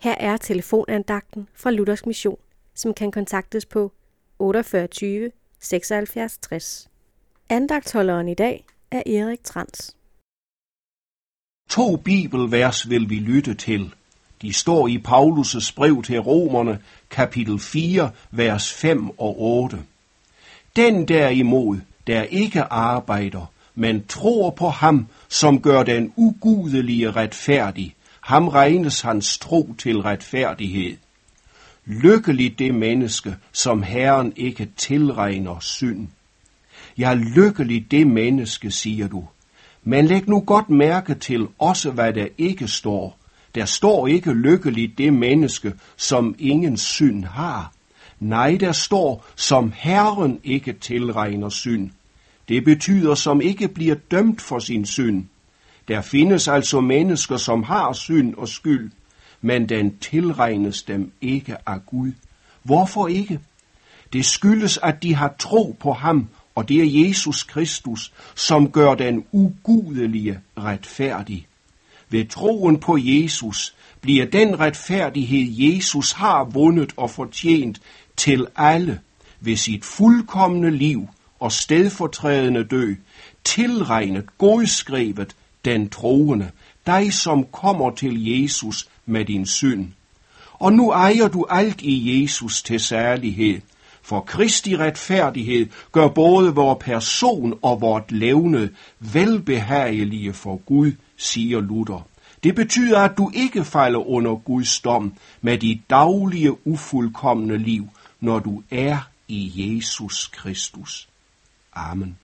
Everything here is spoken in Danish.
Her er telefonandagten fra Luthers Mission, som kan kontaktes på 48 76 60. Andagtholderen i dag er Erik Trans. To bibelvers vil vi lytte til. De står i Paulus' brev til Romerne, kapitel 4, vers 5 og 8. Den derimod, der ikke arbejder, men tror på ham, som gør den ugudelige retfærdig, ham regnes hans tro til retfærdighed. Lykkelig det menneske, som Herren ikke tilregner synd. Ja, lykkelig det menneske, siger du. Men læg nu godt mærke til også, hvad der ikke står. Der står ikke lykkelig det menneske, som ingen synd har. Nej, der står, som Herren ikke tilregner synd. Det betyder, som ikke bliver dømt for sin synd. Der findes altså mennesker, som har synd og skyld, men den tilregnes dem ikke af Gud. Hvorfor ikke? Det skyldes, at de har tro på ham, og det er Jesus Kristus, som gør den ugudelige retfærdig. Ved troen på Jesus bliver den retfærdighed, Jesus har vundet og fortjent til alle ved sit fuldkommende liv og stedfortrædende dø, tilregnet, godskrevet den troende, dig som kommer til Jesus med din synd. Og nu ejer du alt i Jesus til særlighed, for Kristi retfærdighed gør både vor person og vort levne velbehagelige for Gud, siger Luther. Det betyder, at du ikke falder under Guds dom med dit daglige ufuldkommende liv, når du er i Jesus Kristus. Amen.